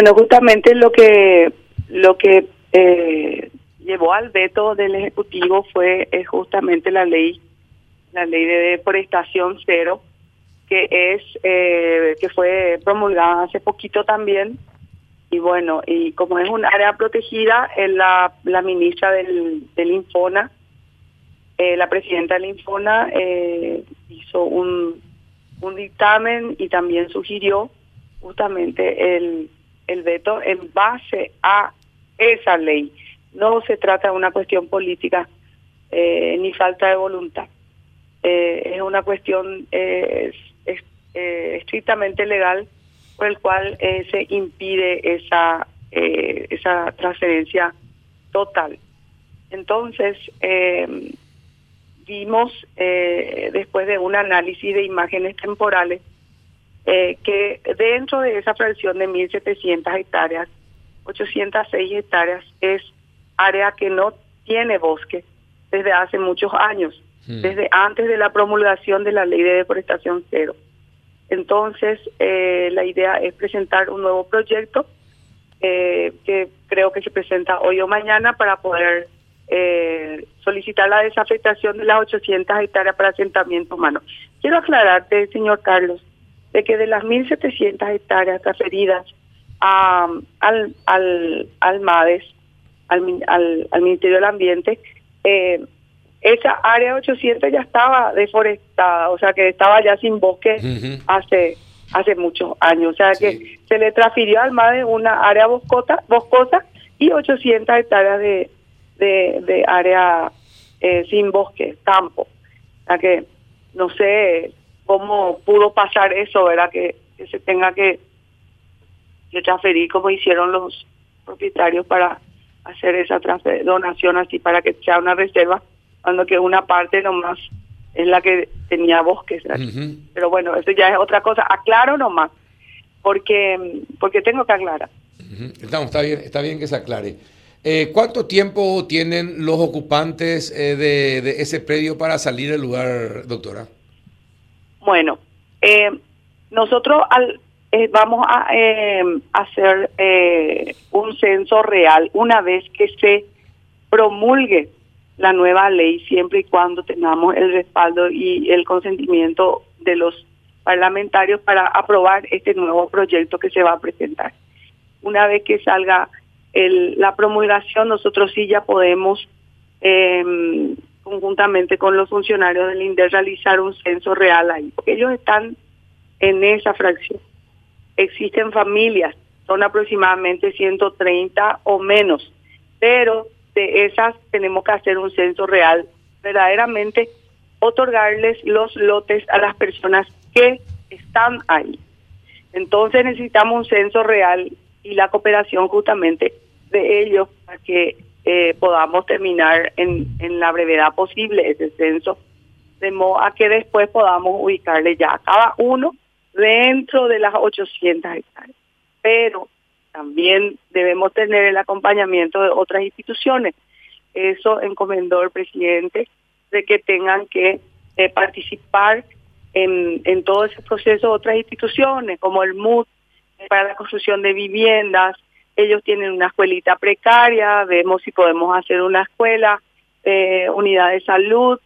Bueno, justamente lo que lo que eh, llevó al veto del ejecutivo fue justamente la ley la ley de deforestación cero que es eh, que fue promulgada hace poquito también. Y bueno y como es un área protegida la la ministra del del Infona eh, la presidenta del Infona eh, hizo un un dictamen y también sugirió justamente el el veto en base a esa ley no se trata de una cuestión política ni falta de voluntad es una cuestión eh, eh, estrictamente legal por el cual eh, se impide esa eh, esa transferencia total. Entonces, vimos después de un análisis de imágenes temporales que dentro de esa fracción de 1.700 hectáreas, 806 hectáreas es área que no tiene bosque desde hace muchos años, hmm. desde antes de la promulgación de la ley de deforestación cero. Entonces, eh, la idea es presentar un nuevo proyecto eh, que creo que se presenta hoy o mañana para poder eh, solicitar la desafectación de las 800 hectáreas para asentamiento humano. Quiero aclararte, señor Carlos, de que de las 1.700 hectáreas referidas a, al, al, al MADES, al, al, al Ministerio del Ambiente, eh, esa área 800 ya estaba deforestada, o sea que estaba ya sin bosque hace hace muchos años, o sea que se le transfirió al MADE una área boscosa, boscosa y 800 hectáreas de, de, área eh, sin bosque, campo. O sea que no sé cómo pudo pasar eso, ¿verdad? Que, se tenga que, que transferir como hicieron los propietarios para hacer esa donación así para que sea una reserva cuando que una parte nomás es la que tenía bosques. Pero bueno, eso ya es otra cosa. Aclaro nomás, porque porque tengo que aclarar. Estamos, está bien, está bien que se aclare. Eh, ¿Cuánto tiempo tienen los ocupantes eh, de, ese predio para salir del lugar, doctora? Bueno, eh, nosotros al, vamos a hacer un censo real una vez que se promulgue la nueva ley siempre y cuando tengamos el respaldo y el consentimiento de los parlamentarios para aprobar este nuevo proyecto que se va a presentar. Una vez que salga la promulgación, nosotros sí ya podemos, eh, conjuntamente con los funcionarios del INDE, realizar un censo real ahí, porque ellos están en esa fracción. Existen familias, son aproximadamente 130 o menos, pero de esas tenemos que hacer un censo real, verdaderamente otorgarles los lotes a las personas que están ahí. Entonces necesitamos un censo real y la cooperación justamente de ellos para que eh, podamos terminar en, la brevedad posible ese censo, de modo a que después podamos ubicarle ya a cada uno dentro de las 800 hectáreas. Pero también debemos tener el acompañamiento de otras instituciones. Eso encomendó el presidente de que tengan que eh, participar en, en todo ese proceso otras instituciones, como el MUD, para la construcción de viviendas. Ellos tienen una escuelita precaria, vemos si podemos hacer una escuela, eh, unidad de salud,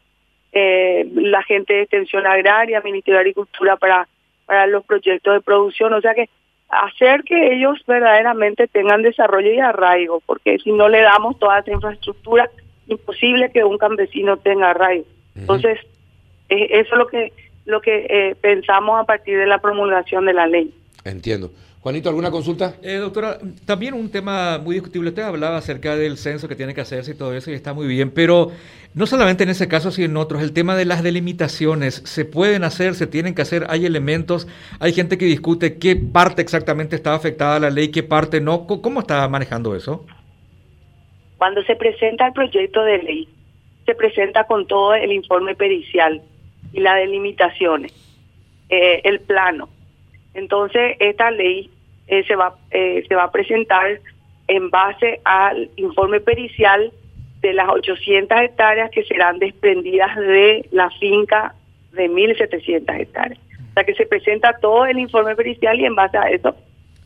eh, la gente de extensión agraria, Ministerio de Agricultura para, para los proyectos de producción. O sea que hacer que ellos verdaderamente tengan desarrollo y arraigo, porque si no le damos toda esa infraestructura, imposible que un campesino tenga arraigo. Entonces, eh, eso es lo que lo que eh, pensamos a partir de la promulgación de la ley. Entiendo. Juanito, ¿alguna consulta? Eh, doctora, también un tema muy discutible. Usted hablaba acerca del censo que tiene que hacerse y todo eso, y está muy bien, pero no solamente en ese caso, sino en otros, el tema de las delimitaciones. ¿Se pueden hacer, se tienen que hacer? Hay elementos, hay gente que discute qué parte exactamente está afectada a la ley, qué parte no. ¿Cómo está manejando eso? Cuando se presenta el proyecto de ley, se presenta con todo el informe pericial y las delimitaciones, eh, el plano entonces, esta ley eh, se, va, eh, se va a presentar en base al informe pericial de las 800 hectáreas que serán desprendidas de la finca de 1.700 hectáreas. O sea que se presenta todo el informe pericial y en base a eso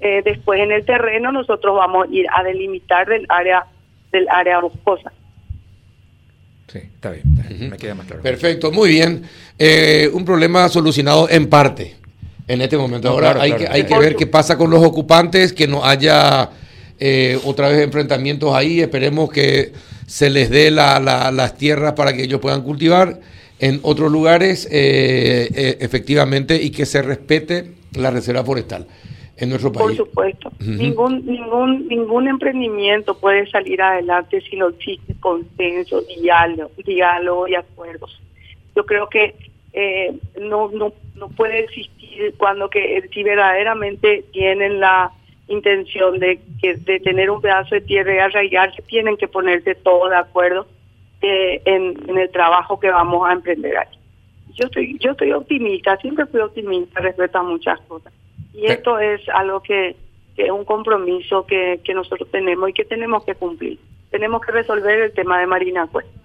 eh, después en el terreno nosotros vamos a ir a delimitar del área del área boscosa. Sí, está bien, me queda más claro. Perfecto, muy bien. Eh, un problema solucionado en parte en este momento. Ahora hay, Que, hay que ver qué pasa con los ocupantes, que no haya eh, otra vez enfrentamientos ahí. Esperemos que se les dé la, las tierras para que ellos puedan cultivar en otros lugares, efectivamente, y que se respete la reserva forestal en nuestro país. Por supuesto. Ningún ningún ningún emprendimiento puede salir adelante si no existe consenso, diálogo, diálogo y acuerdos. Yo creo que eh, no, no no puede existir cuando que si verdaderamente tienen la intención de que de tener un pedazo de tierra y arraigarse tienen que ponerse todos de acuerdo eh, en, en el trabajo que vamos a emprender aquí. Yo estoy yo estoy optimista, siempre fui optimista respecto a muchas cosas. Y esto es algo que, es un compromiso que, que nosotros tenemos y que tenemos que cumplir. Tenemos que resolver el tema de Marina Cuesta.